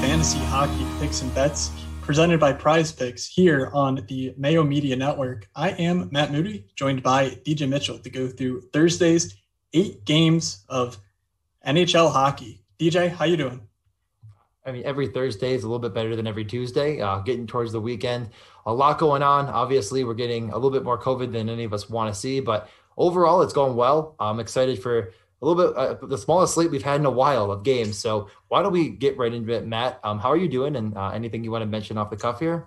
Fantasy Hockey Picks and Bets, presented by Prize Picks here on the Mayo Media Network. I am Matt Moody, joined by DJ Mitchell to go through Thursday's eight games of NHL hockey. DJ, how you doing? I mean, every Thursday is a little bit better than every Tuesday. Uh, getting towards the weekend, a lot going on. Obviously, we're getting a little bit more COVID than any of us want to see, but overall, it's going well. I'm excited for a little bit uh, the smallest slate we've had in a while of games. So why don't we get right into it, Matt? Um, how are you doing? And uh, anything you want to mention off the cuff here?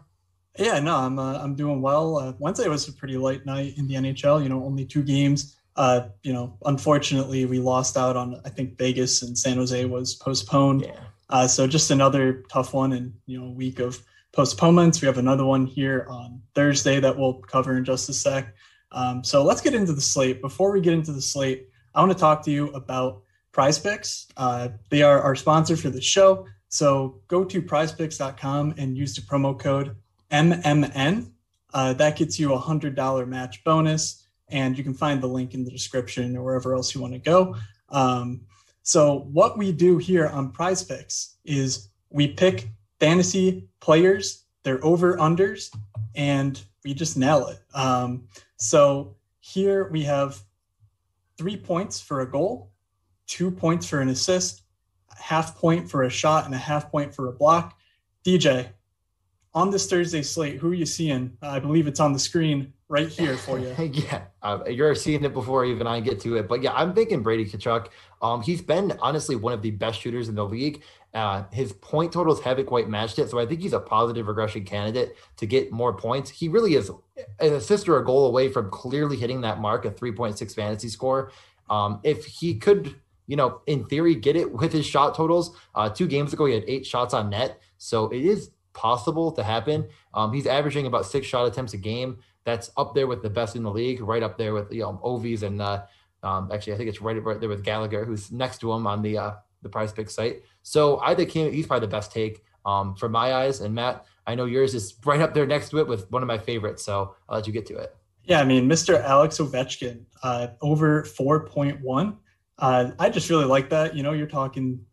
Yeah, no, I'm uh, I'm doing well. Uh, Wednesday was a pretty light night in the NHL. You know, only two games. Uh, you know, unfortunately, we lost out on. I think Vegas and San Jose was postponed. Yeah. Uh, so just another tough one, and you know, a week of postponements. We have another one here on Thursday that we'll cover in just a sec. Um, so let's get into the slate. Before we get into the slate, I want to talk to you about Prize Picks. Uh, they are our sponsor for the show. So go to prizepicks.com and use the promo code MMN. Uh, that gets you a $100 match bonus, and you can find the link in the description or wherever else you want to go. Um, so, what we do here on Prize Picks is we pick fantasy players, their over unders, and we just nail it. Um, so, here we have three points for a goal, two points for an assist, half point for a shot, and a half point for a block. DJ, on this Thursday slate, who are you seeing? I believe it's on the screen right here for you. yeah, uh, you're seeing it before even I get to it. But yeah, I'm thinking Brady Tkachuk. Um, he's been honestly one of the best shooters in the league. Uh, his point totals haven't quite matched it, so I think he's a positive regression candidate to get more points. He really is an assist or a goal away from clearly hitting that mark, a 3.6 fantasy score. Um, if he could, you know, in theory, get it with his shot totals. Uh, two games ago, he had eight shots on net, so it is possible to happen. Um, he's averaging about six shot attempts a game. That's up there with the best in the league, right up there with you know Ovies and uh, um, actually I think it's right, right there with Gallagher, who's next to him on the uh, the Prize Pick site. So I think he, he's probably the best take um, from my eyes. And Matt, I know yours is right up there next to it with one of my favorites. So I'll let you get to it. Yeah, I mean, Mr. Alex Ovechkin, uh, over 4.1. Uh, I just really like that. You know, you're talking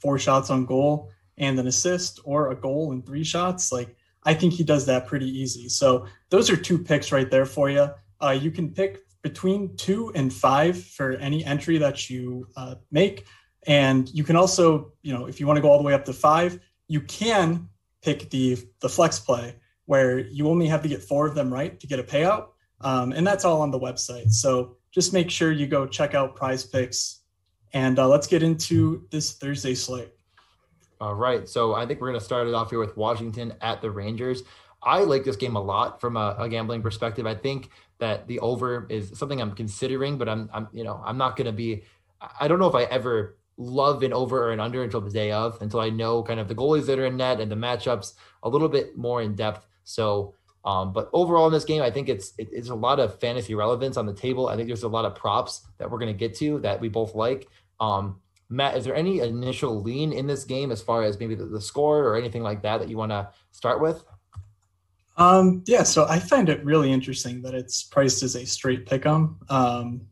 four shots on goal and an assist or a goal and three shots. Like, I think he does that pretty easy. So those are two picks right there for you. Uh, you can pick between two and five for any entry that you uh, make. And you can also, you know, if you want to go all the way up to five, you can pick the the flex play where you only have to get four of them right to get a payout. Um, and that's all on the website. So just make sure you go check out prize picks. And uh, let's get into this Thursday slate. All right. So I think we're going to start it off here with Washington at the Rangers. I like this game a lot from a, a gambling perspective. I think that the over is something I'm considering, but I'm, I'm you know, I'm not going to be, I don't know if I ever love an over or an under until the day of, until I know kind of the goalies that are in net and the matchups a little bit more in depth. So, um, but overall in this game, I think it's it, it's a lot of fantasy relevance on the table. I think there's a lot of props that we're going to get to that we both like. Um, Matt, is there any initial lean in this game as far as maybe the, the score or anything like that that you want to start with? Um, yeah, so I find it really interesting that it's priced as a straight pick 'em. Um,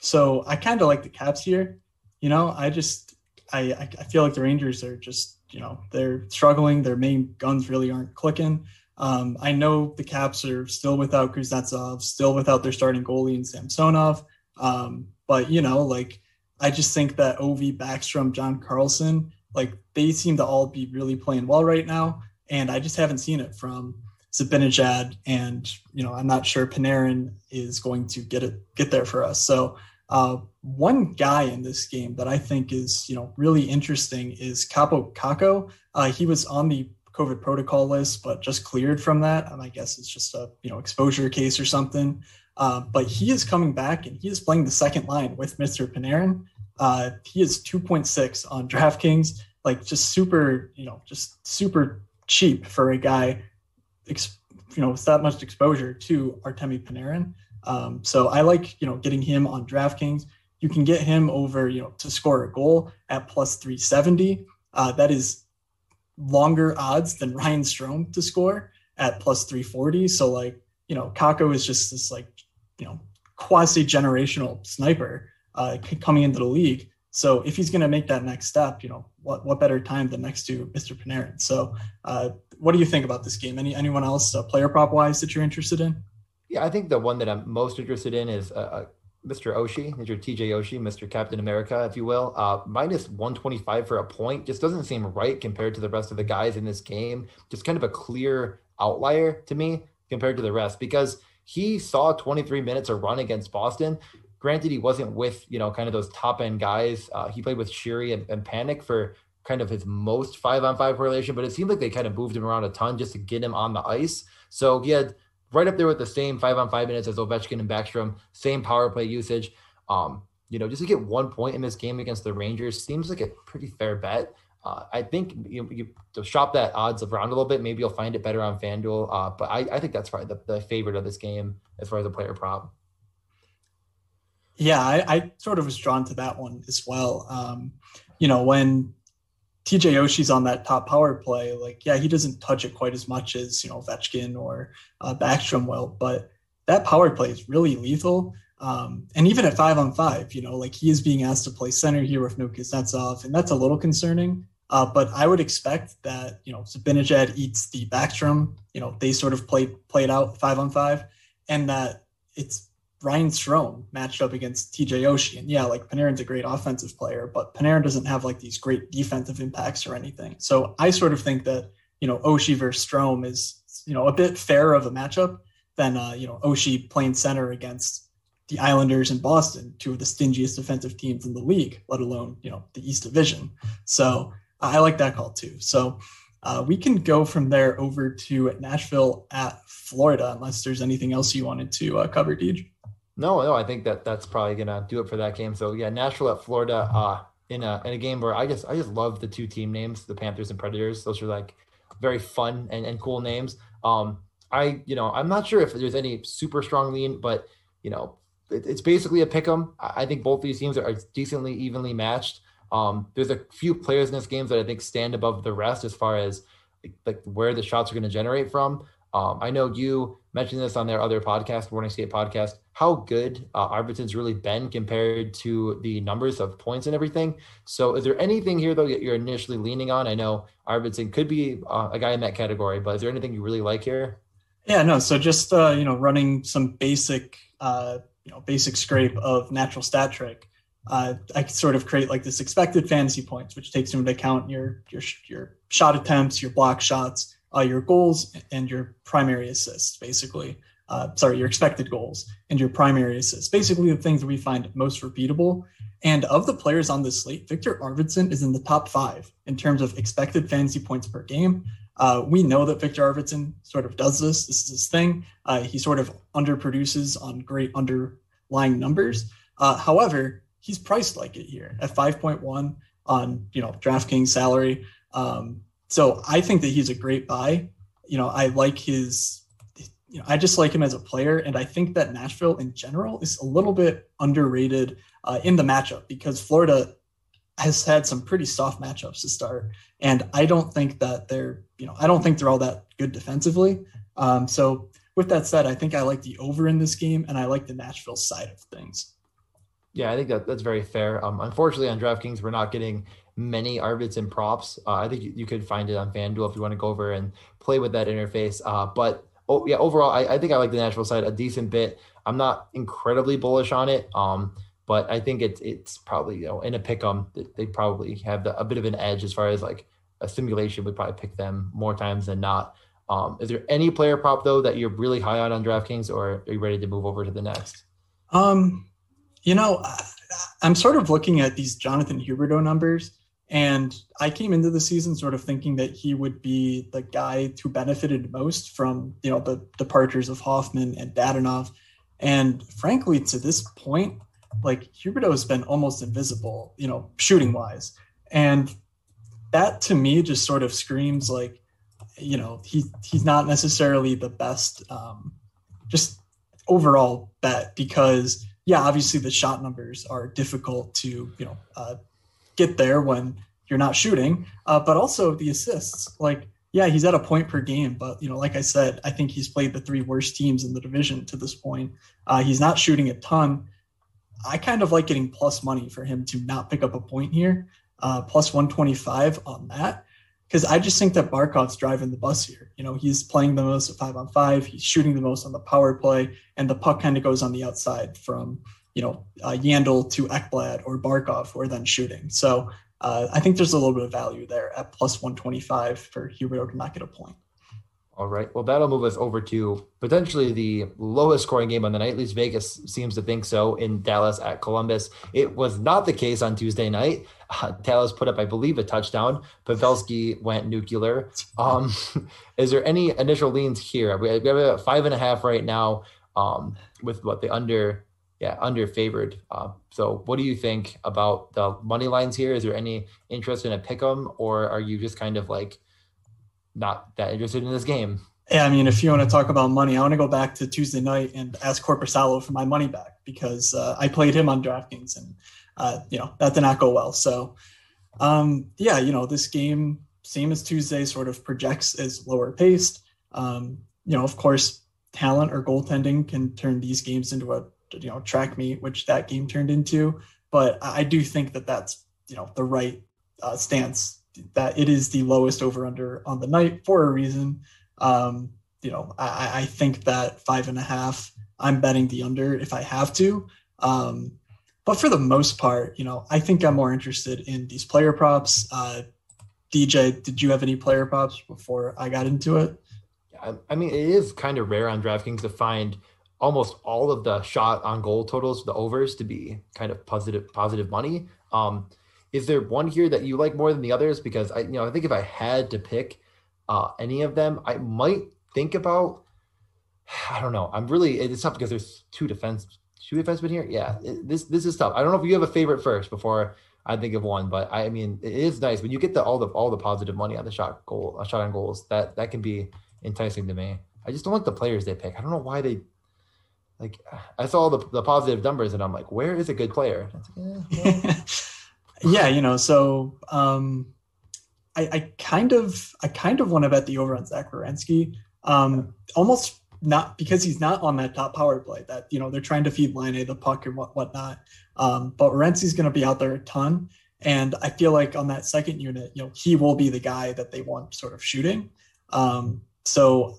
so I kind of like the Caps here. You know, I just I I feel like the Rangers are just you know they're struggling. Their main guns really aren't clicking. Um, I know the Caps are still without Kuznetsov, still without their starting goalie and Samsonov. Um, but you know, like I just think that Ovi, Backstrom, John Carlson, like they seem to all be really playing well right now, and I just haven't seen it from Zibanejad, and you know I'm not sure Panarin is going to get it get there for us. So uh, one guy in this game that I think is, you know, really interesting is Kaapo Kakko. Uh, he was on the COVID protocol list, but just cleared from that. And I guess it's just a, you know, exposure case or something. Uh, but he is coming back and he is playing the second line with Mr. Panarin. Uh, he is 2.6 on DraftKings, like just super, you know, just super cheap for a guy, ex- you know, with that much exposure to Artemi Panarin. Um, so I like, you know, getting him on DraftKings. You can get him over, you know, to score a goal at plus 370. Uh, that is longer odds than Ryan Strome to score at plus 340. So like you know, Kakko is just this like, you know, quasi generational sniper uh, coming into the league. So if he's going to make that next step, you know, what what better time than next to Mr. Panarin? So, uh, what do you think about this game? Any anyone else uh, player prop wise that you're interested in? Yeah, I think the one that I'm most interested in is uh, uh Mr. Oshie, Mr. TJ Oshie, Mr. Captain America, if you will. Uh, minus 125 for a point just doesn't seem right compared to the rest of the guys in this game. Just kind of a clear outlier to me compared to the rest because he saw 23 minutes of run against Boston. Granted, he wasn't with, you know, kind of those top end guys. Uh, he played with Sheary and, and Panik for kind of his most five on five correlation, but it seemed like they kind of moved him around a ton just to get him on the ice. So he had right up there with the same five on five minutes as Ovechkin and Backstrom, same power play usage. Um, you know, just to get one point in this game against the Rangers seems like a pretty fair bet. Uh, I think you, you to shop that odds around a little bit. Maybe you'll find it better on FanDuel. Uh, but I, I think that's probably the, the favorite of this game as far as a player prop. Yeah, I, I sort of was drawn to that one as well. Um, you know, when TJ Oshie's on that top power play, like, yeah, he doesn't touch it quite as much as, you know, Vetchkin or uh, Backstrom will, but that power play is really lethal. Um, and even at five on five, you know, like he is being asked to play center here with no Kuznetsov, and that's a little concerning. Uh, but I would expect that, you know, Zibanejad eats the Backstrom, you know, they sort of play, played out five on five, and that it's Ryan Strome matched up against TJ Oshie. And yeah, like Panarin's a great offensive player, but Panarin doesn't have like these great defensive impacts or anything. So I sort of think that, you know, Oshie versus Strome is, you know, a bit fairer of a matchup than, uh, you know, Oshie playing center against the Islanders and Boston, two of the stingiest defensive teams in the league, let alone, you know, the East Division. So I like that call too. So uh, we can go from there over to Nashville at Florida, unless there's anything else you wanted to uh, cover, Deej. No, no, I think that that's probably gonna do it for that game. So yeah, Nashville at Florida, uh, in a in a game where I just I just love the two team names, the Panthers and Predators. Those are like very fun and, and cool names. Um, I you know I'm not sure if there's any super strong lean, but you know it, it's basically a pick 'em. I think both these teams are decently evenly matched. Um, there's a few players in this game that I think stand above the rest as far as like, where the shots are going to generate from. Um, I know you mentioned this on their other podcast, Morning Skate podcast, how good uh, really been compared to the numbers of points and everything. So, is there anything here though that you're initially leaning on? I know Arvidsson could be uh, a guy in that category, but is there anything you really like here? Yeah, no. So just uh, you know, running some basic, uh, you know, basic scrape of natural stat trick. Uh, I could sort of create like this expected fantasy points, which takes into account your your your shot attempts, your block shots, uh, your goals and your primary assists, basically. Uh, sorry, your expected goals and your primary assists, basically the things that we find most repeatable. And of the players on this slate, Victor Arvidsson is in the top five in terms of expected fantasy points per game. Uh, we know that Victor Arvidsson sort of does this. This is his thing. Uh, he sort of underproduces on great underlying numbers. Uh, however, he's priced like it here at 5.1 on you know DraftKings salary. Um, so I think that he's a great buy. You know, I like his, you know, I just like him as a player. And I think that Nashville in general is a little bit underrated uh, in the matchup because Florida has had some pretty soft matchups to start. And I don't think that they're, you know, I don't think they're all that good defensively. Um, so with that said, I think I like the over in this game and I like the Nashville side of things. Yeah, I think that that's very fair. Um, unfortunately, on DraftKings, we're not getting many Arvidsson props. Uh, I think you, you, could find it on FanDuel if you want to go over and play with that interface. Uh, but oh yeah, overall, I, I, think I like the Nashville side a decent bit. I'm not incredibly bullish on it, um, but I think it's it's probably you know in a pick 'em they probably have the, a bit of an edge as far as like a simulation would probably pick them more times than not. Um, is there any player prop though that you're really high on on DraftKings, or are you ready to move over to the next? Um, you know, I'm sort of looking at these Jonathan Huberdeau numbers and I came into the season sort of thinking that he would be the guy who benefited most from, you know, the departures of Hoffman and Dadonov. And frankly, to this point, like Huberdeau has been almost invisible, you know, shooting wise. And that to me just sort of screams like, you know, he he's not necessarily the best um, just overall bet because yeah, obviously the shot numbers are difficult to, you know, uh, get there when you're not shooting, uh, but also the assists. Like, yeah, he's at a point per game, but you know, like I said, I think he's played the three worst teams in the division to this point. Uh, he's not shooting a ton. I kind of like getting plus money for him to not pick up a point here, uh, plus 125 on that, because I just think that Barkov's driving the bus here. You know, he's playing the most at five on five, he's shooting the most on the power play, and the puck kind of goes on the outside from you know uh, Yandle to Ekblad or Barkov, are then shooting. So uh, I think there's a little bit of value there at plus 125 for Huberdeau to not get a point. All right. Well, that'll move us over to potentially the lowest scoring game on the night. At least Vegas seems to think so in Dallas at Columbus. It was not the case on Tuesday night. Uh, Dallas put up, I believe, a touchdown. Pavelski went nuclear. Um, is there any initial leans here? We have a five and a half right now um, with what the under yeah, under favored. Uh, so, what do you think about the money lines here? Is there any interest in a pick 'em, or are you just kind of like not that interested in this game? Yeah, I mean, if you want to talk about money, I want to go back to Tuesday night and ask Korpisalo for my money back because uh, I played him on DraftKings and uh, you know that did not go well. So, um, yeah, you know, this game, same as Tuesday, sort of projects as lower paced. Um, you know, of course, talent or goaltending can turn these games into a you know track meet, which that game turned into. But I do think that that's you know the right uh, stance. That it is the lowest over under on the night for a reason. Um, you know, I, I think that five and a half. I'm betting the under if I have to. Um, but for the most part, you know, I think I'm more interested in these player props. Uh, DJ, did you have any player props before I got into it? I mean, it is kind of rare on DraftKings to find almost all of the shot on goal totals, the overs, to be kind of positive positive money. Um, is there one here that you like more than the others? Because I, you know, I think if I had to pick uh, any of them, I might think about. I don't know. I'm really it's tough because there's two defense two defensemen here. Yeah, it, this this is tough. I don't know if you have a favorite first before I think of one, but I mean it is nice when you get the all the all the positive money on the shot goal, shot on goals. That that can be enticing to me. I just don't like the players they pick. I don't know why they like I saw the, the positive numbers and I'm like, where is a good player? Like, eh, yeah, you know, so um, I, I, kind of I kind of want to bet the over on Zach Werenski. Um, almost not because he's not on that top power play that you know they're trying to feed Laine the puck and what whatnot. Um, but Werenski's going to be out there a ton, and I feel like on that second unit, you know, he will be the guy that they want sort of shooting. Um, so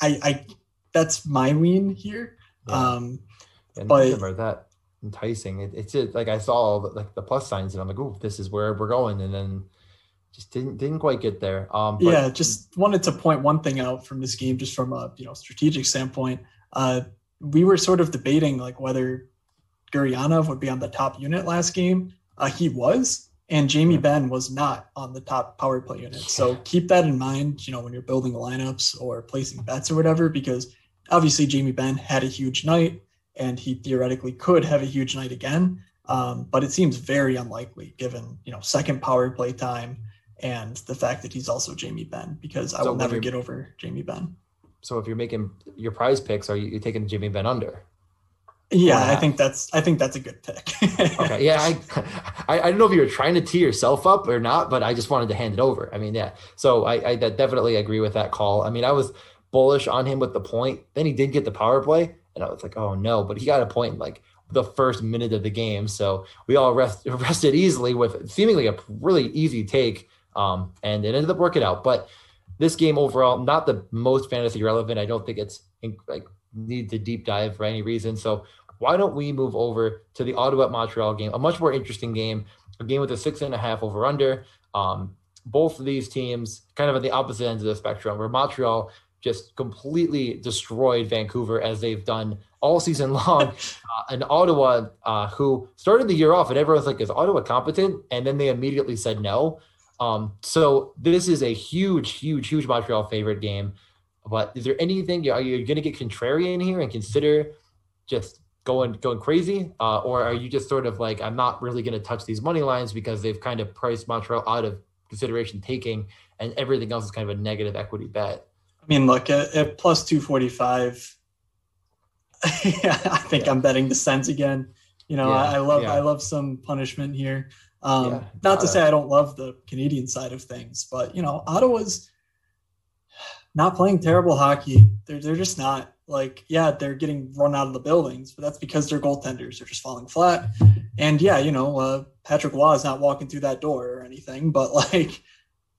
I, I that's my lean here. Yeah. Um, and but are that enticing. It, it's just like I saw the, like the plus signs and I'm like, oh, this is where we're going, and then just didn't didn't quite get there. Um, but, yeah, just wanted to point one thing out from this game, just from a you know strategic standpoint. Uh, we were sort of debating like whether Gurianov would be on the top unit last game. Uh, he was, and Jamie Benn was not on the top power play unit. So keep that in mind, you know, when you're building lineups or placing bets or whatever, because obviously Jamie Benn had a huge night and he theoretically could have a huge night again. Um, but it seems very unlikely given, you know, second power play time and the fact that he's also Jamie Benn because I so will never get over Jamie Benn. So if you're making your prize picks, are you, taking Jamie Benn under? Yeah, I think that's I think that's a good pick. okay, yeah, I, I, I don't know if you were trying to tee yourself up or not, but I just wanted to hand it over. I mean, yeah, so I, I definitely agree with that call. I mean, I was bullish on him with the point. Then he did get the power play, and I was like, oh no, but he got a point in like the first minute of the game. So we all rest, rested easily with seemingly a really easy take, um, and it ended up working out. But this game overall, not the most fantasy relevant. I don't think it's like need to deep dive for any reason. So why don't we move over to the Ottawa Montreal game, a much more interesting game, a game with a six and a half over under. Um, both of these teams kind of at the opposite ends of the spectrum, where Montreal just completely destroyed Vancouver as they've done all season long. uh, and Ottawa, uh, who started the year off, and everyone's like, "Is Ottawa competent?" And then they immediately said no. Um, so this is a huge, huge, huge Montreal favorite game. But is there anything are you going to get contrarian here and consider just going going crazy, uh, or are you just sort of like, I'm not really going to touch these money lines because they've kind of priced Montreal out of consideration taking, and everything else is kind of a negative equity bet. I mean, look at, at plus 245. yeah, I think yeah. I'm betting the Sens again. You know, yeah, I, I, love. I love some punishment here. Um, not to say I don't love the Canadian side of things, but you know, Ottawa's not playing terrible hockey. They're they're just not like yeah they're getting run out of the buildings, but that's because their goaltenders are just falling flat. And yeah, you know uh, Patrick Roy is not walking through that door or anything, but like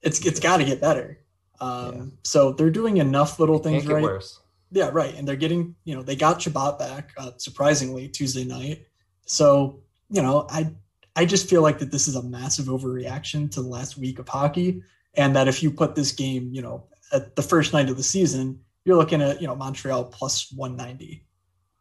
it's it's got to get better. Um, yeah. So they're doing enough little things right. Worse. Yeah, right. And they're getting you know they got Chabot back uh, surprisingly Tuesday night. So you know I I just feel like that this is a massive overreaction to the last week of hockey, and that if you put this game, you know, at the first night of the season, you're looking at you know Montreal plus 190.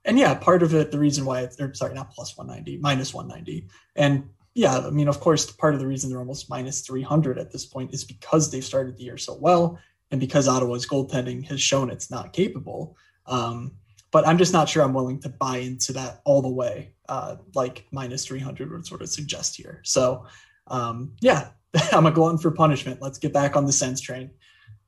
And yeah, part of it, the reason why, or sorry, not plus 190, minus 190. And yeah, I mean, of course, part of the reason they're almost minus 300 at this point is because they've started the year so well, and because Ottawa's goaltending has shown it's not capable. Um, but I'm just not sure I'm willing to buy into that all the way, uh, like minus 300 would sort of suggest here. So, um, yeah, I'm a glutton for punishment. Let's get back on the Sens train.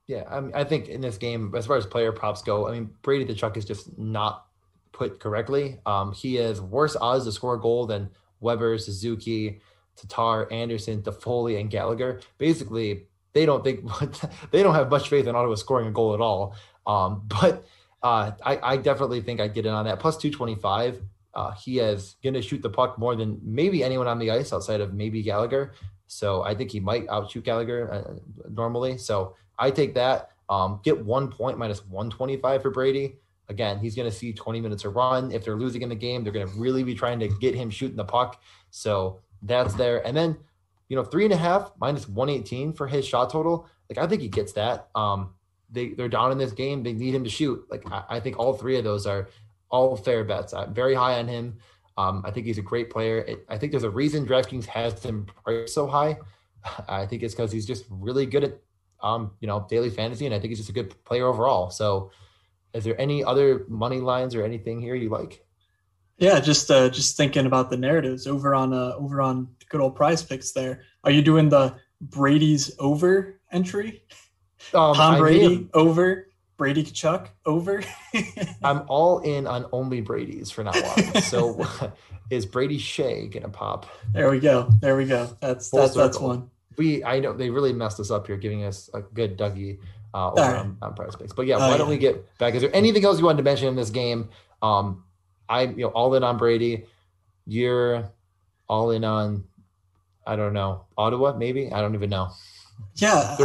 Yeah, I, mean, I think in this game, as far as player props go, I mean, Brady Tkachuk is just not put correctly. Um, he has worse odds to score a goal than Weber, Suzuki, Tatar, Anderson, Toffoli, and Gallagher. Basically, they don't think they don't have much faith in Ottawa scoring a goal at all. Um, but uh, I, I, definitely think I'd get in on that. Plus 225. Uh, he is going to shoot the puck more than maybe anyone on the ice outside of maybe Gallagher. So I think he might outshoot Gallagher uh, normally. So I take that. Um, get one point minus 125 for Brady. Again, he's going to see 20 minutes of run. If they're losing in the game, they're going to really be trying to get him shooting the puck. So that's there. And then, you know, three and a half minus 118 for his shot total. Like, I think he gets that. Um, they they're down in this game. They need him to shoot. Like I, I think all three of those are all fair bets. I'm very high on him. Um, I think he's a great player. It, I think there's a reason DraftKings has him priced so high. I think it's because he's just really good at um, you know daily fantasy, and I think he's just a good player overall. So, is there any other money lines or anything here you like? Yeah, just uh, just thinking about the narratives over on uh, over on good old Prize Picks. There, are you doing the Brady's over entry? Um, Tom Brady over, Brady Tkachuk over. I'm all in on only Brady's for now on. So is Brady Skjei gonna pop? There we go. There we go. That's Full that's circle. that's one. We I know they really messed us up here, giving us a good Dougie uh, right. on, on Prize Picks. But yeah, why don't we get back? Is there anything else you wanted to mention in this game? Um, I you know all in on Brady. You're all in on I don't know Ottawa maybe I don't even know. Yeah,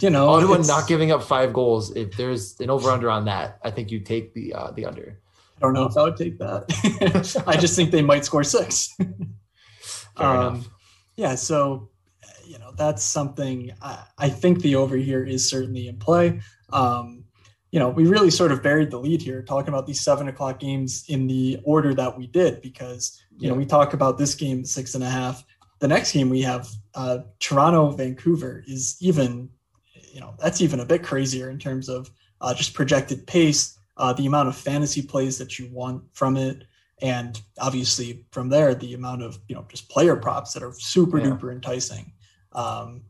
you know, Ottawa not giving up five goals. If there's an over under on that, I think you take the uh, the under. I don't know if I would take that. I just think they might score six. um, yeah, so you know that's something I, I, think the over here is certainly in play. Um, you know, we really sort of buried the lead here, talking about these seven o'clock games in the order that we did, because you yeah. know we talk about this game six and a half. The next game we have uh, Toronto Vancouver is even you know that's even a bit crazier in terms of uh, just projected pace, uh, the amount of fantasy plays that you want from it, and obviously from there the amount of you know just player props that are super yeah. duper enticing. Um,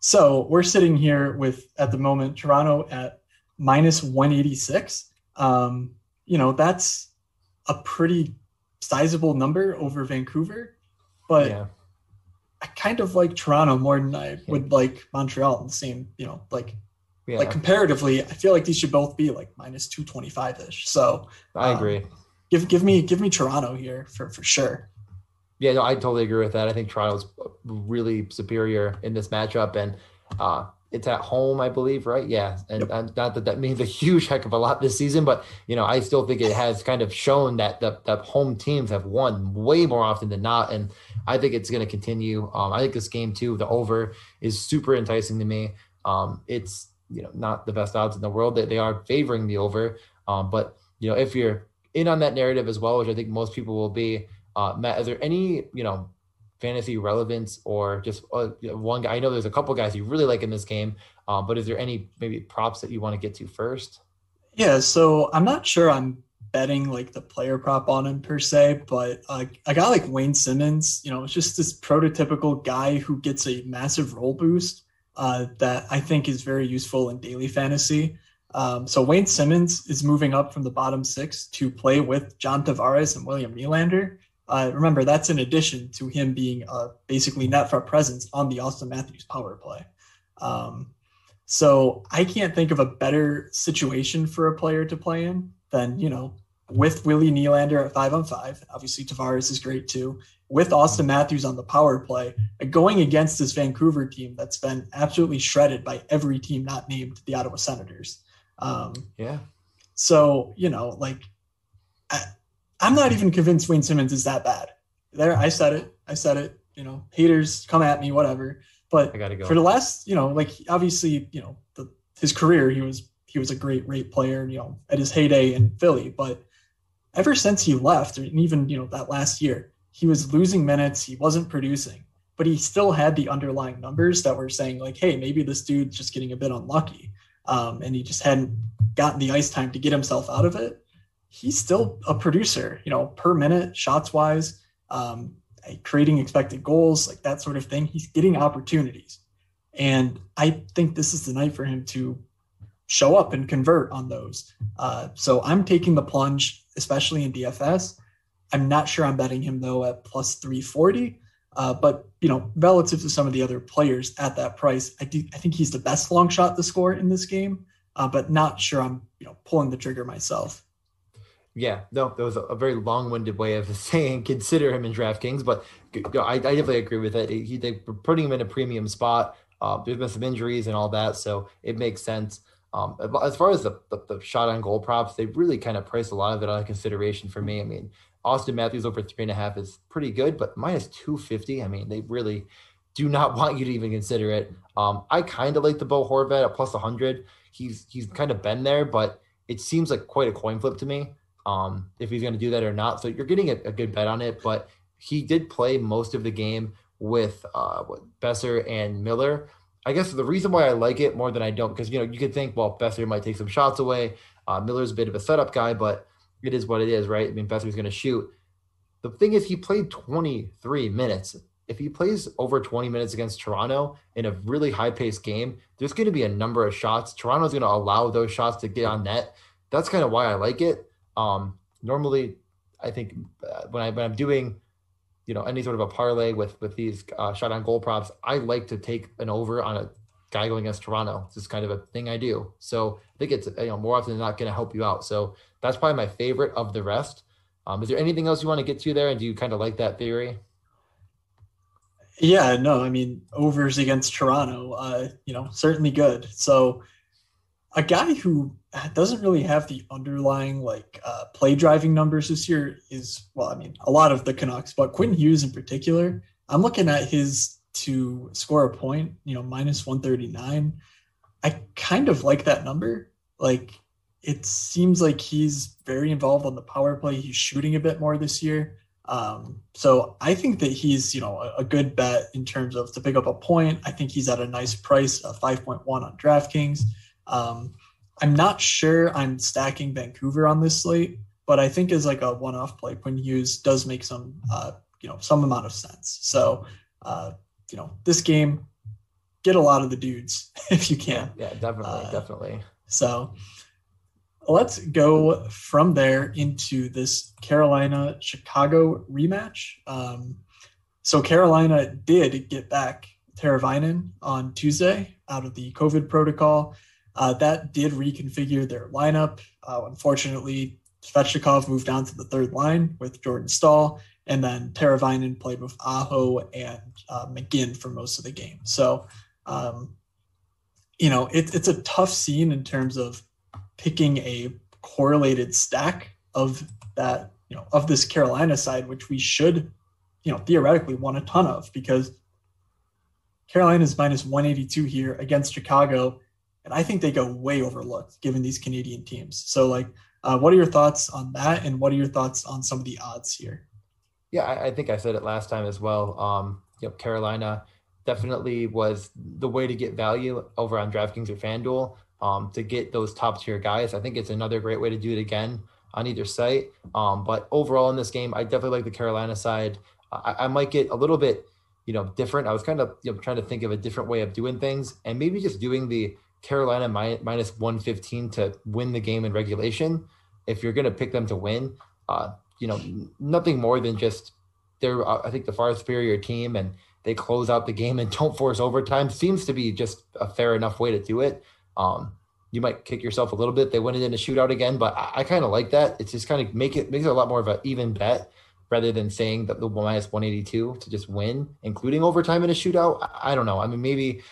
so we're sitting here with at the moment Toronto at minus 186. Um, you know that's a pretty sizable number over Vancouver, but yeah. I kind of like Toronto more than I would like Montreal in the same, you know, like yeah. like comparatively, I feel like these should both be like minus 225 ish. So I agree. Um, give give me give me Toronto here for for sure. Yeah, no, I totally agree with that. I think Toronto's really superior in this matchup, and uh, it's at home, I believe, right? Yeah, and, yep. and, not that that means a huge heck of a lot this season, but you know, I still think it has kind of shown that the that home teams have won way more often than not, and I think it's going to continue. Um, I think this game too, the over is super enticing to me. Um, it's you know not the best odds in the world that they are favoring the over, um, but you know if you're in on that narrative as well, which I think most people will be. Uh, Matt, is there any you know fantasy relevance or just uh, one guy? I know there's a couple guys you really like in this game, uh, but is there any maybe props that you want to get to first? Yeah, so I'm not sure I'm betting like the player prop on him per se, but uh, a guy like Wayne Simmonds, you know, it's just this prototypical guy who gets a massive role boost uh, that I think is very useful in daily fantasy. Um, so Wayne Simmonds is moving up from the bottom six to play with John Tavares and William Nylander. Uh, remember, that's in addition to him being uh, basically net front presence on the Auston Matthews power play. Um, So I can't think of a better situation for a player to play in than, you know, with Willie Nylander at five on five. Obviously, Tavares is great too. With Auston Matthews on the power play, going against this Vancouver team that's been absolutely shredded by every team not named the Ottawa Senators. Um, yeah. So, you know, like, I'm not even convinced Wayne Simmonds is that bad. There, I said it. I said it. You know, haters come at me, whatever. But I gotta go. for the last, you know, like obviously, you know, the, his career, he was he was a great rate player, you know, at his heyday in Philly. But ever since he left, and even you know that last year, he was losing minutes. He wasn't producing, but he still had the underlying numbers that were saying like, hey, maybe this dude's just getting a bit unlucky, um, and he just hadn't gotten the ice time to get himself out of it. He's still a producer, you know, per minute, shots wise. Um, creating expected goals, like that sort of thing. He's getting opportunities. And I think this is the night for him to show up and convert on those. Uh, so I'm taking the plunge, especially in DFS. I'm not sure I'm betting him though at plus 340. Uh, but you know, relative to some of the other players at that price, I do I think he's the best long shot to score in this game. Uh, but not sure I'm you know pulling the trigger myself. Yeah, no, that was a, very long-winded way of saying consider him in DraftKings, but I, I definitely agree with it. He, they are putting him in a premium spot. Uh, there's been some injuries and all that, so it makes sense. Um, as far as the, the, the, shot on goal props, they really kind of price a lot of it out of consideration for me. I mean, Auston Matthews over three and a half is pretty good, but minus 250, I mean, they really do not want you to even consider it. Um, I kind of like the Bo Horvat at plus 100. He's he's kind of been there, but it seems like quite a coin flip to me um, if he's going to do that or not. So you're getting a, a, good bet on it. But he did play most of the game with uh, Boeser and Miller. I guess the reason why I like it more than I don't, because you know you could think, well, Boeser might take some shots away. Uh, Miller's a bit of a setup guy, but it is what it is, right? I mean, Boeser's going to shoot. The thing is, he played 23 minutes. If he plays over 20 minutes against Toronto in a really high paced game, there's going to be a number of shots. Toronto's going to allow those shots to get on net. That's kind of why I like it. Um, normally, I think uh, when I when I'm doing, you know, any sort of a parlay with with these uh, shot on goal props, I like to take an over on a guy going against Toronto. It's just kind of a thing I do. So I think it's you know more often than not going to help you out. So that's probably my favorite of the rest. Um, is there anything else you want to get to there? And do you kind of like that theory? Yeah, no, I mean overs against Toronto, uh, you know, certainly good. So a guy who doesn't really have the underlying like uh, play driving numbers this year is well, I mean, a lot of the Canucks, but Quinn Hughes in particular. I'm looking at his to score a point, you know, minus 139. I kind of like that number. Like it seems like he's very involved on the power play. He's shooting a bit more this year. Um, so I think that he's, you know, a, a, good bet in terms of to pick up a point. I think he's at a nice price, of 5.1 on DraftKings. Um, I'm not sure I'm stacking Vancouver on this slate, but I think as like a one-off play, Quinn Hughes does make some, uh, you know, some amount of sense. So, uh, you know, this game, get a lot of the dudes if you can. Yeah, definitely, uh, definitely. So, let's go from there into this Carolina Chicago rematch. Um, so Carolina did get back Teravainen on Tuesday out of the COVID protocol. Uh, that did reconfigure their lineup. Uh, unfortunately, Svechnikov moved down to the third line with Jordan Staal, and then Teravainen played with Aho and uh, McGinn for most of the game. So, um, you know, it, it's a tough scene in terms of picking a correlated stack of that, you know, of this Carolina side, which we should, you know, theoretically want a ton of because Carolina is minus 182 here against Chicago and I think they go way overlooked given these Canadian teams. So, like, uh, what are your thoughts on that, and what are your thoughts on some of the odds here? Yeah, I, I think I said it last time as well. Um, yep, Carolina definitely was the way to get value over on DraftKings or FanDuel um, to get those top tier guys. I think it's another great way to do it again on either site. Um, but overall in this game, I definitely like the Carolina side. I, I might get a little bit, you know, different. I was kind of you know, trying to think of a different way of doing things, and maybe just doing the Carolina mi- minus 115 to win the game in regulation. If you're going to pick them to win, uh, you know, nothing more than just they're, uh, I think, the far superior team. And they close out the game and don't force overtime seems to be just a fair enough way to do it. Um, you might kick yourself a little bit. They went in a shootout again, but I, I kind of like that. It's just kind of make it makes it a lot more of an even bet rather than saying that the minus 182 to just win, including overtime in a shootout. I don't know. I mean, maybe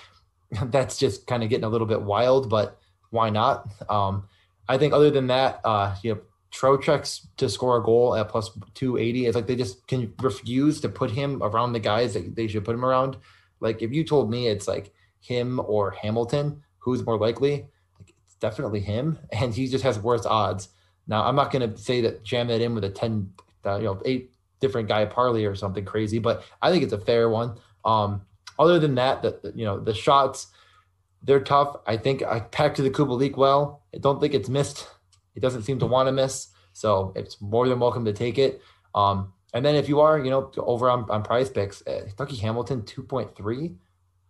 that's just kind of getting a little bit wild, but why not? Um, I think other than that, uh, you know, Trocheck's to score a goal at plus 280. It's like they just can refuse to put him around the guys that they should put him around. Like if you told me it's like him or Hamilton, who's more likely? Like it's definitely him, and he just has worse odds. Now I'm not going to say that jam that in with a 10, uh, you know, eight different guy parlay or something crazy, but I think it's a fair one. Um, other than that, that you know the shots, they're tough. I think I packed to the Kubalik well. I don't think it's missed It doesn't seem to want to miss, so it's more than welcome to take it. Um, and then if you are, you know, over on, on prize picks, uh, Dougie Hamilton 2.3,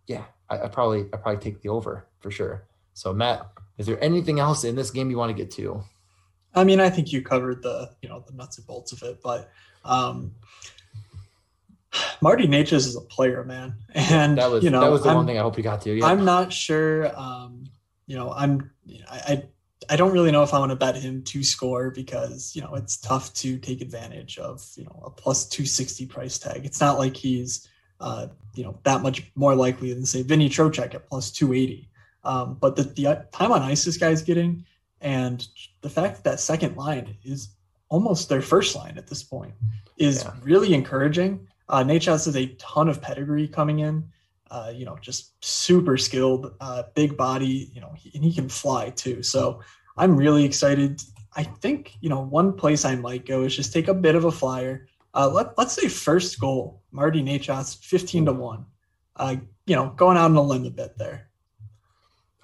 yeah, I, I probably I probably take the over for sure. So Matt, is there anything else in this game you want to get to? I mean, I think you covered the you know the nuts and bolts of it, but um, Marty Necas is a player, man, and that was you know that was the I'm, one thing I hope you got to. Yeah. I'm not sure. Um, you know, I'm I, I I don't really know if I want to bet him to score because you know it's tough to take advantage of you know a plus 260 price tag. It's not like he's uh, you know that much more likely than say Vinny Trocheck at plus 280. Um, but the, the time on ice this guy's getting, and the fact that that second line is almost their first line at this point is yeah. really encouraging. Uh, Necas has a ton of pedigree coming in. Uh, you know, just super skilled, uh, big body, you know, he, and he can fly too. So I'm really excited. I think, you know, one place I might go is just take a bit of a flyer. Uh, let, let's say first goal, Marty Necas, 15 to 1. Uh, you know, going out on a limb a bit there.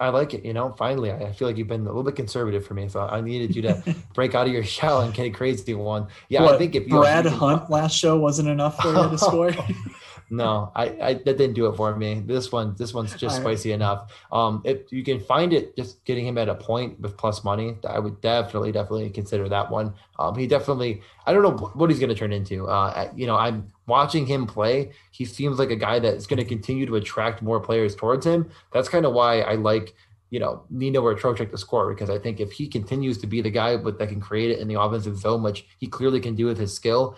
I like it. You know, finally, I feel like you've been a little bit conservative for me, so I needed you to break out of your shell and get a crazy one. Yeah, what, I think if you Brad Hunt last show wasn't enough for you to score. no, I, I that didn't do it for me. This one, this one's just spicy enough. Um, if you can find it, just getting him at a point with plus money, I would definitely, definitely consider that one. Um, he definitely, I don't know what he's going to turn into. Uh, you know, I'm watching him play. He seems like a guy that's going to continue to attract more players towards him. That's kind of why I like you know, Nino or Trocheck to score because I think if he continues to be the guy with, that can create it in the offensive zone, which he clearly can do with his skill,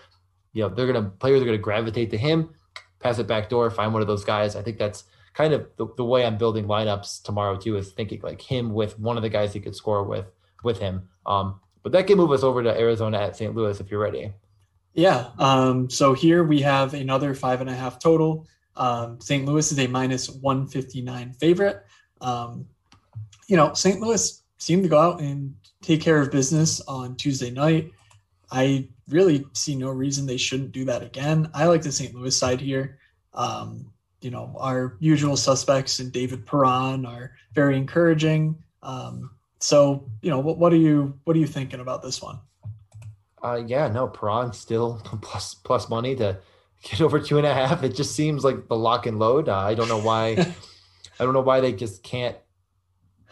you know, they're gonna players are gonna gravitate to him pass it back door, find one of those guys. I think that's kind of the, the way I'm building lineups tomorrow too, is thinking like him with one of the guys he could score with with him. Um, but that can move us over to Arizona at St. Louis if you're ready. Yeah. Um, so here we have another five and a half total. Um, St. Louis is a minus 159 favorite. Um, you know, St. Louis seemed to go out and take care of business on Tuesday night. I really see no reason they shouldn't do that again. I like the St. Louis side here. Um, you know, our usual suspects and David Perron are very encouraging. Um, so, you know, what, what are you what are you thinking about this one? Uh, yeah, no, Perron still plus plus money to get over two and a half. It just seems like the lock and load. Uh, I don't know why. I don't know why they just can't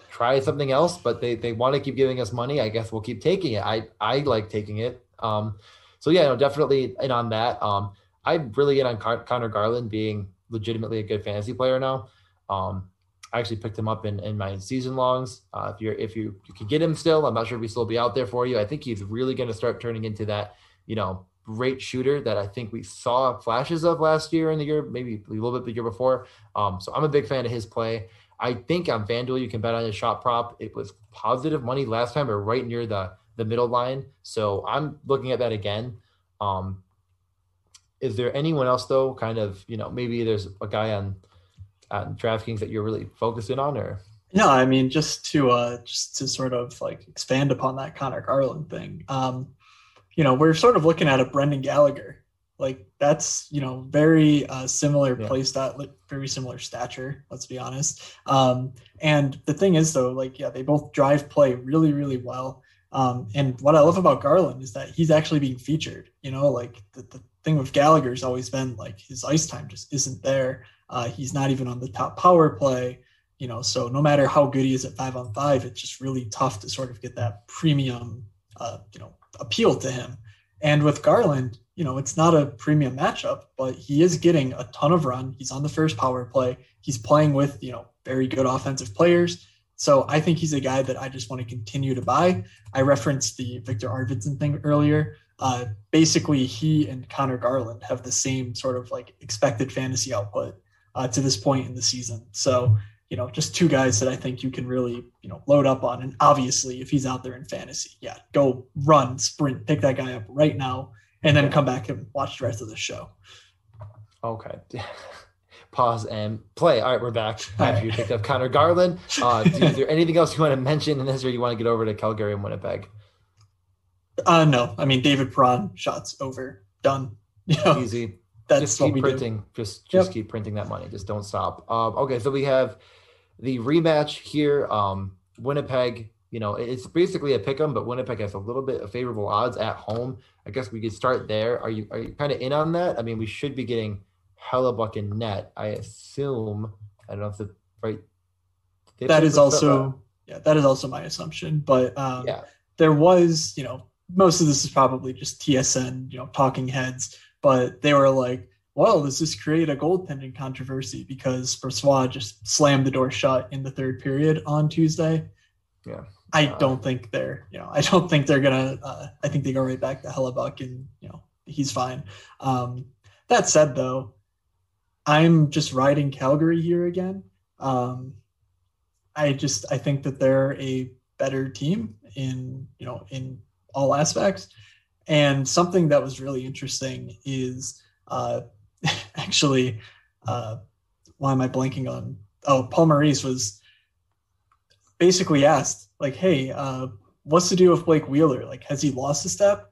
try something else, but they they want to keep giving us money. I guess we'll keep taking it. I I like taking it. Um, so yeah, no, definitely in on that. Um, I really get on Con- Conor Garland being legitimately a good fantasy player now. Um, I actually picked him up in, in my season longs. Uh, if you're if you, you can get him still, I'm not sure if he still be out there for you. I think he's really going to start turning into that, you know, great shooter that I think we saw flashes of last year in the year, maybe a little bit the year before. Um, so I'm a big fan of his play. I think on FanDuel you can bet on his shot prop. It was positive money last time, or right near the the middle line. So I'm looking at that again. Um, is there anyone else though? Kind of, you know, maybe there's a guy on on DraftKings that you're really focusing on, or no? I mean, just to uh, just to sort of like expand upon that Conor Garland thing. Um, you know, we're sort of looking at a Brendan Gallagher. Like that's you know very uh, similar yeah. play stat, very similar stature. Let's be honest. Um, and the thing is though, like yeah, they both drive play really really well. Um, and what I love about Garland is that he's actually being featured. You know, like the, the thing with Gallagher's always been like his ice time just isn't there. Uh, he's not even on the top power play. You know, so no matter how good he is at five on five, it's just really tough to sort of get that premium, uh, you know, appeal to him. And with Garland, you know, it's not a premium matchup, but he is getting a ton of run. He's on the first power play. He's playing with, you know, very good offensive players. So I think he's a guy that I just want to continue to buy. I referenced the Victor Arvidsson thing earlier. Uh, basically, he and Conor Garland have the same sort of like expected fantasy output uh, to this point in the season. So, you know, just two guys that I think you can really, you know, load up on. And obviously, if he's out there in fantasy, yeah, go run, sprint, pick that guy up right now, and then come back and watch the rest of the show. Okay. Pause and play. All right, we're back after you picked up Conor Garland. Uh, is there anything else you want to mention in this, or you want to get over to Calgary and Winnipeg? Uh, no, I mean David Perron shots over, done. You know, Easy. That's just keep printing. Do. Just just yep. keep printing that money. Just don't stop. Um, okay, so we have the rematch here. Um, Winnipeg. You know, it's basically a pick 'em, but Winnipeg has a little bit of favorable odds at home. I guess we could start there. Are you are you kind of in on that? I mean, we should be getting Hellebuyck and net. I assume. I don't know if the right. That is also yeah. That is also my assumption, but um, yeah, there was you know most of this is probably just TSN, you know, talking heads, but they were like, well, does this create a goaltending controversy because Brossoit just slammed the door shut in the third period on Tuesday? Yeah. I uh, don't think they're, you know, I don't think they're gonna. Uh, I think they go right back to Hellebuyck, and you know, he's fine. Um, that said, though, I'm just riding Calgary here again. Um, I just I think that they're a better team in you know in all aspects. And something that was really interesting is uh, actually, uh, why am I blanking on? Oh, Paul Maurice was basically asked, like, hey, uh, what's the deal with Blake Wheeler? Like, has he lost a step?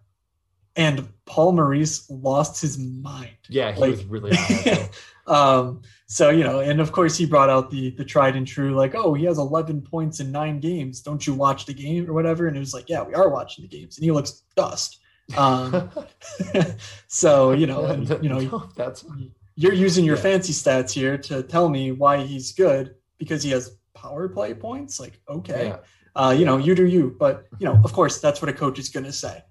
And Paul Maurice lost his mind. Yeah, he like, was really. um, so you know, and of course he brought out the the tried and true, like, oh, he has 11 points in nine games. Don't you watch the game or whatever? And it was like, yeah, we are watching the games, and he looks dust. Um, so you know, and, you know, that's you're using your yeah. fancy stats here to tell me why he's good because he has power play points. Like, okay, yeah. uh, you know, you do you, but you know, of course, that's what a coach is going to say.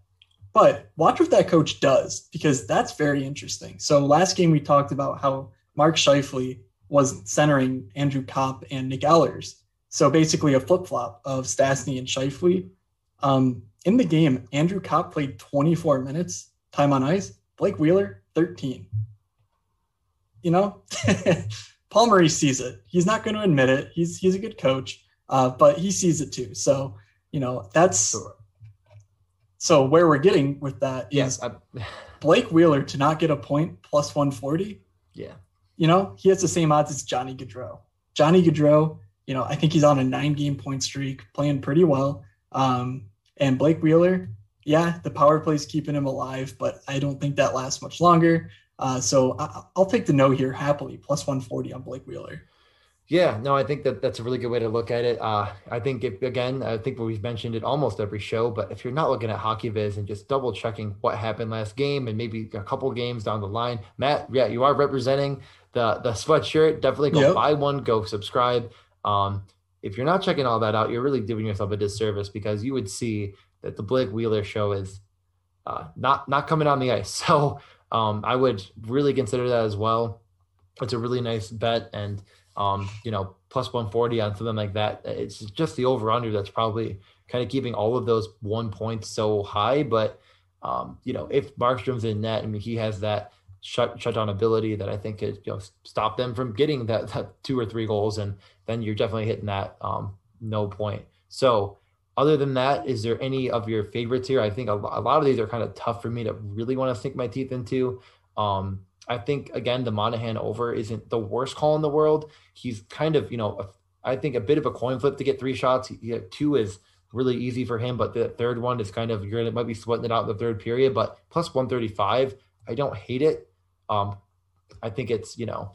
But watch what that coach does because that's very interesting. So last game we talked about how Mark Scheifele was centering Andrew Copp and Nik Ehlers. So basically a flip flop of Stastny and Scheifele. Um, in the game, Andrew Copp played 24 minutes time on ice. Blake Wheeler 13. You know, Paul Maurice sees it. He's not going to admit it. He's he's a good coach, uh, but he sees it too. So you know that's sure. so where we're getting with that is yes, Blake Wheeler to not get a point plus 140. Yeah, you know, he has the same odds as Johnny Gaudreau. Johnny Gaudreau, you know, I think he's on a nine game point streak, playing pretty well. Um, and Blake Wheeler, yeah, the power play is keeping him alive, but I don't think that lasts much longer. Uh, so I, will take the no here happily, plus 140 on Blake Wheeler. Yeah, no, I think that that's a really good way to look at it. Uh, I think if, again, I think we've mentioned it almost every show, but if you're not looking at Hockey HockeyViz and just double checking what happened last game and maybe a couple games down the line, Matt, yeah, you are representing the the sweatshirt. Definitely go yep. buy one. Go subscribe. Um, if you're not checking all that out, you're really doing yourself a disservice because you would see that the Blake Wheeler show is uh, not not coming on the ice. So um, I would really consider that as well. It's a really nice bet, and um, you know, plus 140 on something like that. It's just the over under that's probably kind of keeping all of those one points so high. But um, you know, if Markstrom's in net, I mean, he has that shut shutdown ability that I think could you know stop them from getting that, that two or three goals, and then you're definitely hitting that um, no point. So other than that, is there any of your favorites here? I think a, a lot of these are kind of tough for me to really want to sink my teeth into. Um, I think again the Monahan over isn't the worst call in the world. He's kind of you know a, I think a bit of a coin flip to get three shots. He, two is really easy for him, but the third one is kind of you're gonna might be sweating it out in the third period. But plus 135, I don't hate it. Um, I think it's you know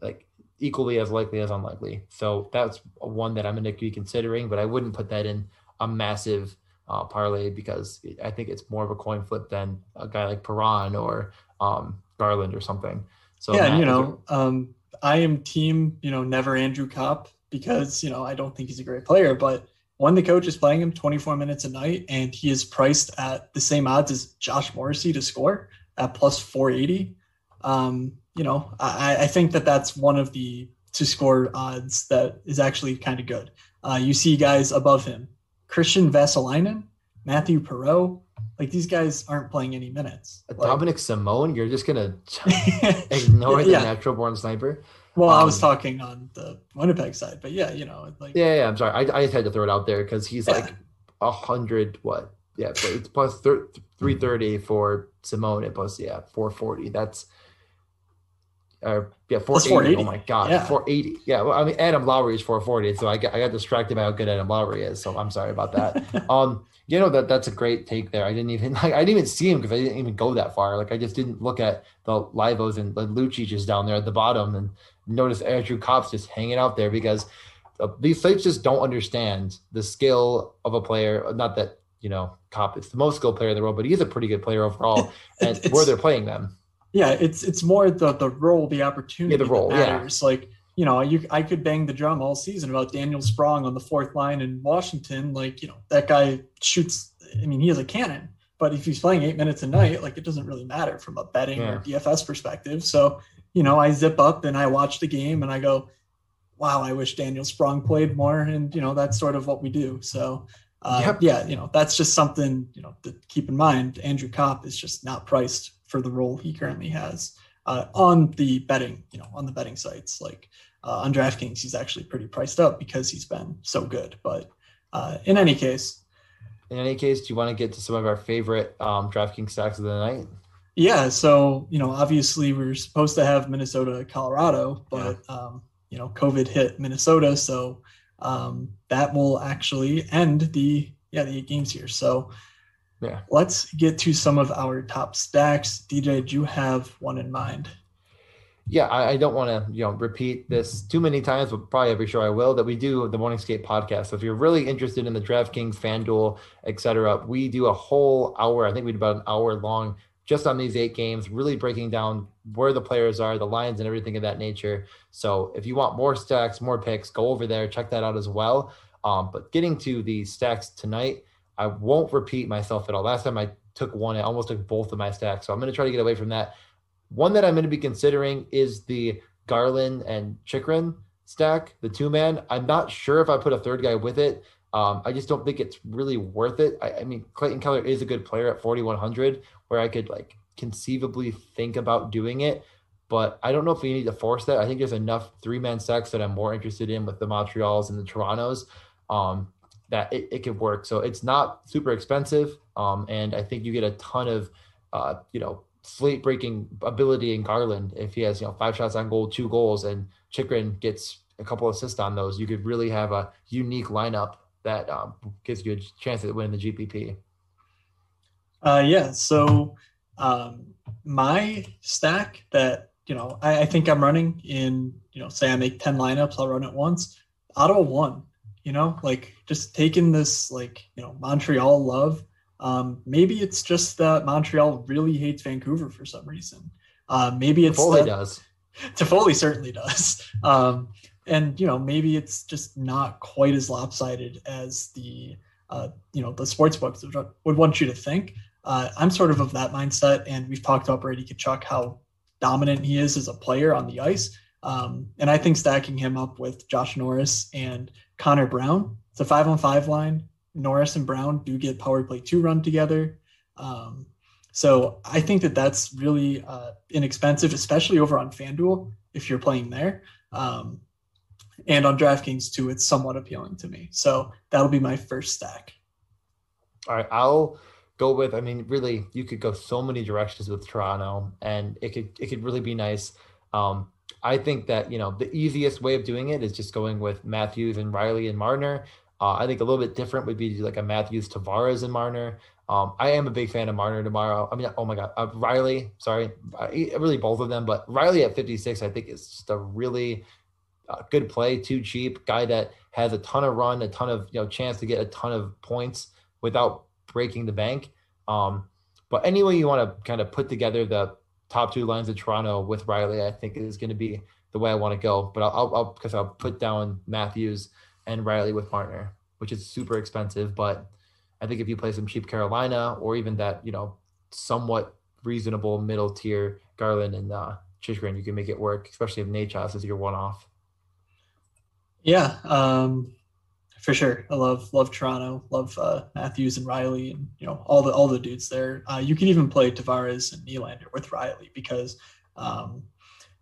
like equally as likely as unlikely. So that's one that I'm going to be considering, but I wouldn't put that in a massive uh, parlay because I think it's more of a coin flip than a guy like Perron or um, Garland or something. So yeah, Matt, you know, um, I am team you know never Andrew Copp because you know I don't think he's a great player, but when the coach is playing him 24 minutes a night and he is priced at the same odds as Josh Morrissey to score at plus 480, um, you know, I, I, think that that's one of the to score odds that is actually kind of good. Uh, you see guys above him, Kristian Vesalainen, Mathieu Perreault, like these guys aren't playing any minutes. Like, Dominik Simon, you're just gonna ignore the yeah. natural born sniper. Well, um, I was um, talking on the Winnipeg side, but yeah, you know, like yeah, yeah. I'm sorry, I, I just had to throw it out there because he's yeah. like a hundred what? Yeah, but it's plus three thirty for Simone. and plus yeah four forty. That's uh, yeah, 480. Oh my god, yeah. 480. Yeah, well, I mean Adam Lowry is 440, so I got I got distracted by how good Adam Lowry is. So I'm sorry about that. um, you know that that's a great take there. I didn't even like I didn't even see him because I didn't even go that far. Like I just didn't look at the Livos and the Lucic is down there at the bottom and notice Andrew Copp's just hanging out there because uh, these sites just don't understand the skill of a player. Not that you know Copp is the most skilled player in the world, but he's a pretty good player overall. and where they're playing them. Yeah, it's it's more the the role, the opportunity. Yeah, the role matters. Yeah. Like you know, you I could bang the drum all season about Daniel Sprong on the fourth line in Washington. Like you know, that guy shoots. I mean, he has a cannon. But if he's playing eight minutes a night, like it doesn't really matter from a betting yeah. or DFS perspective. So you know, I zip up and I watch the game and I go, wow, I wish Daniel Sprong played more. And, you know, that's sort of what we do. So, uh, yep. yeah, you know, that's just something, you know, to keep in mind. Andrew Copp is just not priced for the role he currently has uh, on the betting, you know, on the betting sites. Like uh, on DraftKings, he's actually pretty priced up because he's been so good. But uh, in any case, in any case, do you want to get to some of our favorite um, DraftKings stacks of the night? Yeah, so you know, obviously we are supposed to have Minnesota, Colorado, but yeah. um, you know, COVID hit Minnesota, so um, that will actually end the yeah the eight games here. So yeah, let's get to some of our top stacks. DJ, do you have one in mind? Yeah, I, I don't want to you know repeat this too many times, but probably every show I will that we do the Morning Skate podcast. So if you're really interested in the DraftKings, FanDuel, etc., we do a whole hour. I think we do about an hour long just on these eight games, really breaking down where the players are, the lines, and everything of that nature. So if you want more stacks, more picks, go over there, check that out as well. Um, but getting to the stacks tonight, I won't repeat myself at all. Last time I took one, I almost took both of my stacks. So I'm going to try to get away from that. One that I'm going to be considering is the Garland and Chychrun stack, the two man. I'm not sure if I put a third guy with it. Um, I just don't think it's really worth it. I, I, mean, Clayton Keller is a good player at 4,100, where I could like conceivably think about doing it, but I don't know if we need to force that. I think there's enough three man sets that I'm more interested in with the Montreals and the Torontos um, that it, it could work. So it's not super expensive, um, and I think you get a ton of uh, you know slate breaking ability in Garland if he has you know five shots on goal, two goals, and Chychrun gets a couple assists on those. You could really have a unique lineup that um, gives you a chance at winning the GPP? Uh, yeah. So um, my stack that you know I, I, think I'm running in you know say I make ten lineups, I'll run it once. Ottawa one. You know, like just taking this like you know Montreal love. Um, maybe it's just that Montreal really hates Vancouver for some reason. Uh, maybe it's Toffoli does. Toffoli certainly does. Um, and you know maybe it's just not quite as lopsided as the uh, you know the sports books would want you to think. Uh, I'm sort of of that mindset, and we've talked about Brady Tkachuk how dominant he is as a player on the ice, um, and I think stacking him up with Josh Norris and Connor Brown, it's a five on five line. Norris and Brown do get power play two run together. Um, so I think that that's really uh, inexpensive, especially over on FanDuel if you're playing there. Um, and on DraftKings too, it's somewhat appealing to me. So that'll be my first stack. All right, I'll go with. I mean, really, you could go so many directions with Toronto, and it could it could really be nice. Um, I think that you know the easiest way of doing it is just going with Matthews and Rielly and Marner. Uh, I think a little bit different would be like a Matthews, Tavares, and Marner. Um, I am a big fan of Marner tomorrow. I mean, oh my God, uh, Rielly. Sorry, I, really both of them, but Rielly at 56, I think is just a really uh, good play, too cheap, guy that has a ton of run, a ton of you know chance to get a ton of points without breaking the bank. Um, but anyway, you want to kind of put together the top two lines of Toronto with Rielly, I think is going to be the way I want to go. But I'll, I'll, because I'll, I'll put down Matthews and Rielly with Marner. which is super expensive. But I think if you play some cheap Carolina or even that, you know, somewhat reasonable middle tier Garland and uh, Chychrun, you can make it work, especially if Necas is your one off. Yeah, um, for sure. I love love Toronto, love uh, Matthews and Rielly, and you know all the all the dudes there. Uh, you can even play Tavares and Nylander with Rielly because um,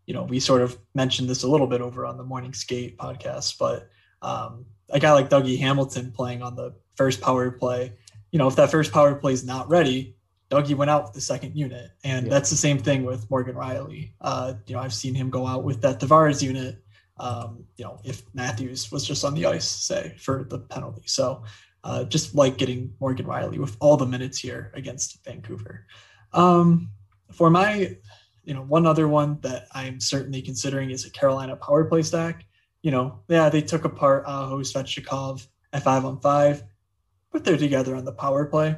you know we sort of mentioned this a little bit over on the Morning Skate podcast, but um, a guy like Dougie Hamilton playing on the first power play, you know, if that first power play is not ready, Dougie went out with the second unit, and yeah. that's the same thing with Morgan Rielly. Uh, you know, I've seen him go out with that Tavares unit. Um, you know, if Matthews was just on the ice, say for the penalty. So, uh, just like getting Morgan Rielly with all the minutes here against Vancouver. Um, for my, you know, one other one that I'm certainly considering is a Carolina power play stack. You know, yeah, they took apart Aho Svechnikov at five on five, but they're together on the power play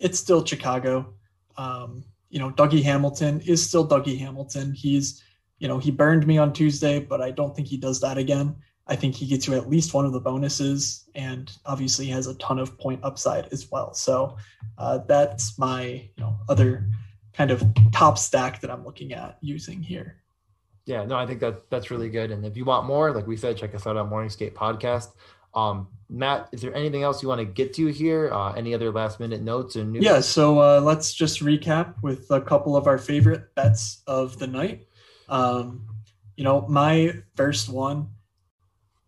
it's still Chicago. Um, you know, Dougie Hamilton is still Dougie Hamilton. He's, you know, he burned me on Tuesday, but I don't think he does that again. I think he gets you at least one of the bonuses, and obviously has a ton of point upside as well. So uh, that's my, you know, other kind of top stack that I'm looking at using here. Yeah, no, I think that that's really good. And if you want more, like we said, check us out on Morning Skate Podcast. Um, Matt, is there anything else you want to get to here? Uh, any other last minute notes or news? Yeah, so uh, let's just recap with a couple of our favorite bets of the night. Um, you know, my first one,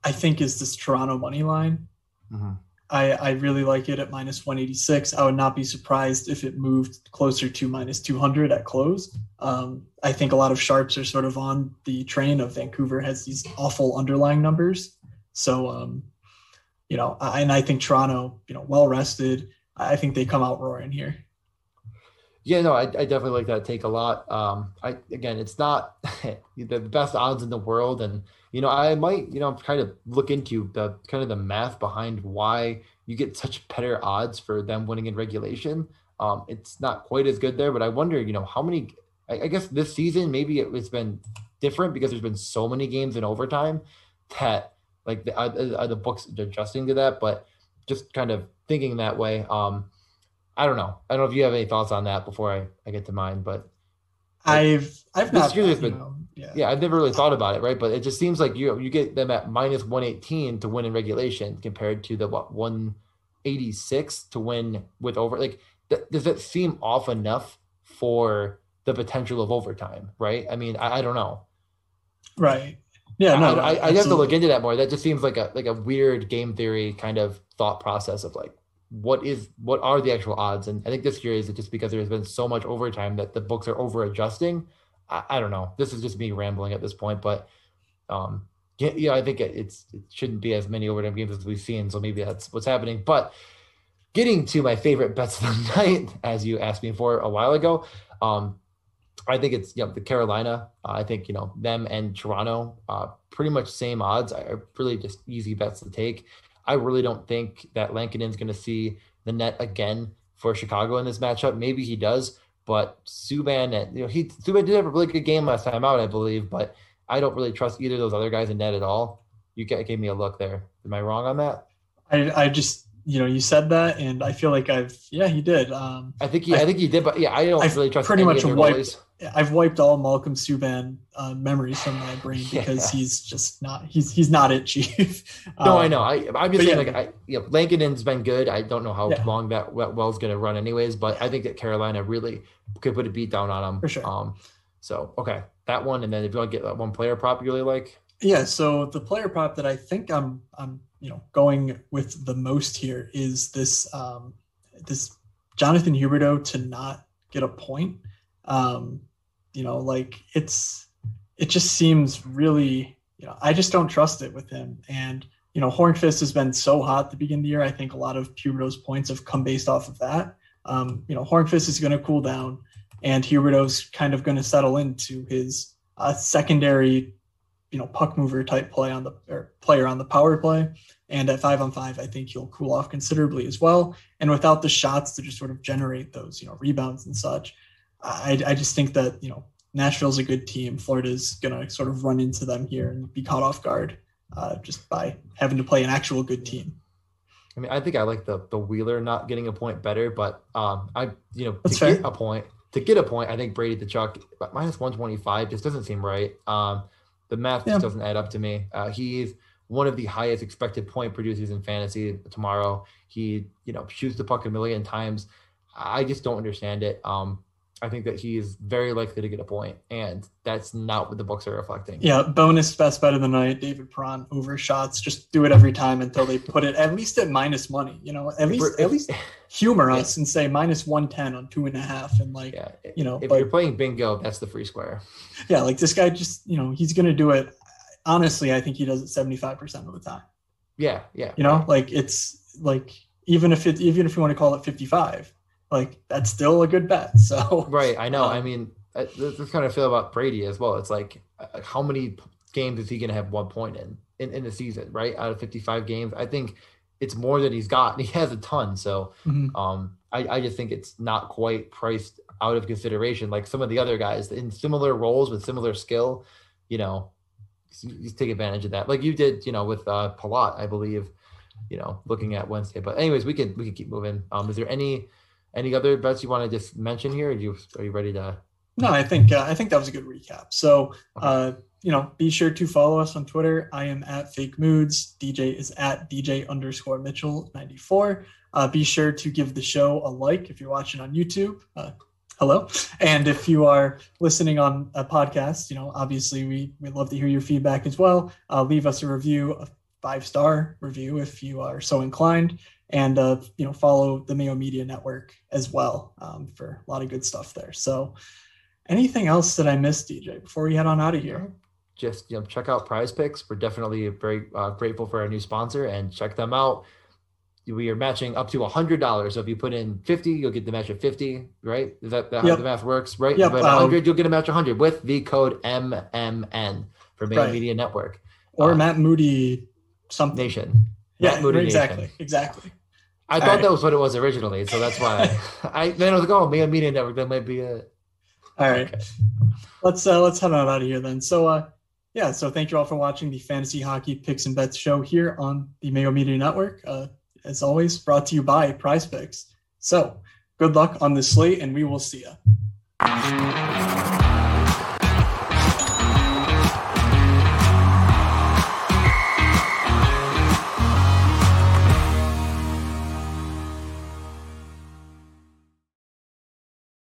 I think, is this Toronto money line. Mm-hmm. I, I really like it at minus 186. I would not be surprised if it moved closer to minus 200 at close. Um, I think a lot of sharps are sort of on the train of Vancouver has these awful underlying numbers. So um, you know, I, and I think Toronto, you know, well rested. I think they come out roaring here. Yeah, no, I, I definitely like that take a lot. Um, I again, it's not the best odds in the world, and you know, I might, you know, kind of look into the kind of the math behind why you get such better odds for them winning in regulation. Um, it's not quite as good there, but I wonder, you know, how many? I, I guess this season maybe it, it's been different because there's been so many games in overtime that like, the, are, are the books adjusting to that? But just kind of thinking that way. Um, I don't know. I don't know if you have any thoughts on that before I, I get to mine, but I've I've not been, know, yeah. yeah I've never really thought about it, right? But it just seems like you you get them at minus one eighteen to win in regulation compared to the what one eighty six to win with over. Like, th- does that seem off enough for the potential of overtime? Right? I mean, I, I don't know. Right. Yeah, no, I, I, I have to look into that more. That just seems like a like a weird game theory kind of thought process of like what is what are the actual odds? And I think this year is it just because there's been so much overtime that the books are over adjusting. I, I, don't know. This is just me rambling at this point, but um, yeah, yeah, I think it, it's it shouldn't be as many overtime games as we've seen. So maybe that's what's happening. But getting to my favorite bets of the night, as you asked me for a while ago, um, I think it's you know, the Carolina. Uh, I think you know them and Toronto, uh, pretty much same odds. Are really just easy bets to take. I really don't think that Lankinen's going to see the net again for Chicago in this matchup. Maybe he does, but Subban, you know, he Subban did have a really good game last time out, I believe, but I don't really trust either of those other guys in net at all. You gave me a look there. Am I wrong on that? I I just you know, you said that, and I feel like I've yeah, he did. Um, I think he, I, I think he did, but yeah, I don't I've really trust. Pretty much wiped. I've wiped all Malcolm Subban uh, memories from my brain because yeah. he's just not. He's he's not it, Chief. um, no, I know. I I'm just saying, yeah. like, I you know, Lankinen's been good. I don't know how yeah. long that well's going to run, anyways. But I think that Carolina really could put a beat down on him. For sure. Um, so okay, that one, and then if you want to get that one player prop you really like. Yeah. So the player prop that I think I'm I'm you know going with the most here is this um, this Jonathan Huberdeau to not get a point. Um, you know, like it's it just seems really you know I just don't trust it with him. And you know, Hornqvist has been so hot the beginning of the year. I think a lot of Huberdeau's points have come based off of that. Um, you know, Hornqvist is going to cool down, and Huberdeau's kind of going to settle into his uh, secondary you know puck mover type play on the or player on the power play. And at five on five, I think he'll cool off considerably as well. And without the shots to just sort of generate those you know rebounds and such, I I just think that you know Nashville's a good team. Florida's gonna sort of run into them here and be caught off guard uh, just by having to play an actual good team. I mean, I think I like the the Wheeler not getting a point better, but um, I you know That's to fair. get a point to get a point, I think Brady Tkachuk minus one twenty five just doesn't seem right. Um, the math Yeah. just doesn't add up to me. Uh, he's one of the highest expected point producers in fantasy tomorrow. He you know shoots the puck a million times. I just don't understand it. Um, I think that he is very likely to get a point, and that's not what the books are reflecting. Yeah, bonus best bet of the night, David Perron over shots. Just do it every time until they put it at least at minus money. You know, at least at least humor Yeah. us and say minus one ten on two and a half, and like yeah, you know, if but you're playing bingo, that's the free square. yeah, like this guy just you know he's gonna do it. Honestly, I think he does it seventy five percent of the time. Yeah, yeah. You know, like it's like even if it even if you want to call it fifty five, like that's still a good bet. So Right, I know. Um, I mean, this is kind of feel about Brady as well. It's like, uh, how many games is he going to have one point in, in in the season? Right, out of fifty-five games, I think it's more than he's got. He has a ton, so Mhm. um, I, I just think it's not quite priced out of consideration. Like some of the other guys in similar roles with similar skill, you know, you you take advantage of that, like you did, you know, with uh, Palat, I believe. You know, looking at Wednesday. But anyways, we can we can keep moving. Um, is there any any other bets you want to just mention here? Or do you are you ready to? No, I think uh, I think that was a good recap. So, uh, you know, be sure to follow us on Twitter. I am at Fake Moods. DJ is at DJ underscore Mitchell ninety four. Uh, be sure to give the show a like if you're watching on YouTube. Uh, hello, and if you are listening on a podcast, you know, obviously we we love to hear your feedback as well. Uh, leave us a review, a five star review if you are so inclined and uh, you know follow the Mayo Media Network as well um, for a lot of good stuff there. So, anything else that I missed, DJ, before we head on out of here? just you know check out prize picks we're definitely very uh, grateful for our new sponsor and check them out we are matching up to a hundred dollars so if you put in 50 you'll get the match of 50 right is that, that how the math works right Yep, but um, 100 you'll get a match of 100 with the code mmn for Mayo Right. media network Or Uh, Matt Moody something? nation Yeah, Matt Moody exactly, Nation. exactly. I All thought right. that was what it was originally so that's why i then i was like oh Mayo media network that might be it All right, Okay. let's uh, let's head on out of here then. So, uh, yeah, so thank you all for watching the Fantasy Hockey Picks and Bets show here on the Mayo Media Network. Uh, as always, brought to you by Prize Picks. So, good luck on this slate, and we will see you.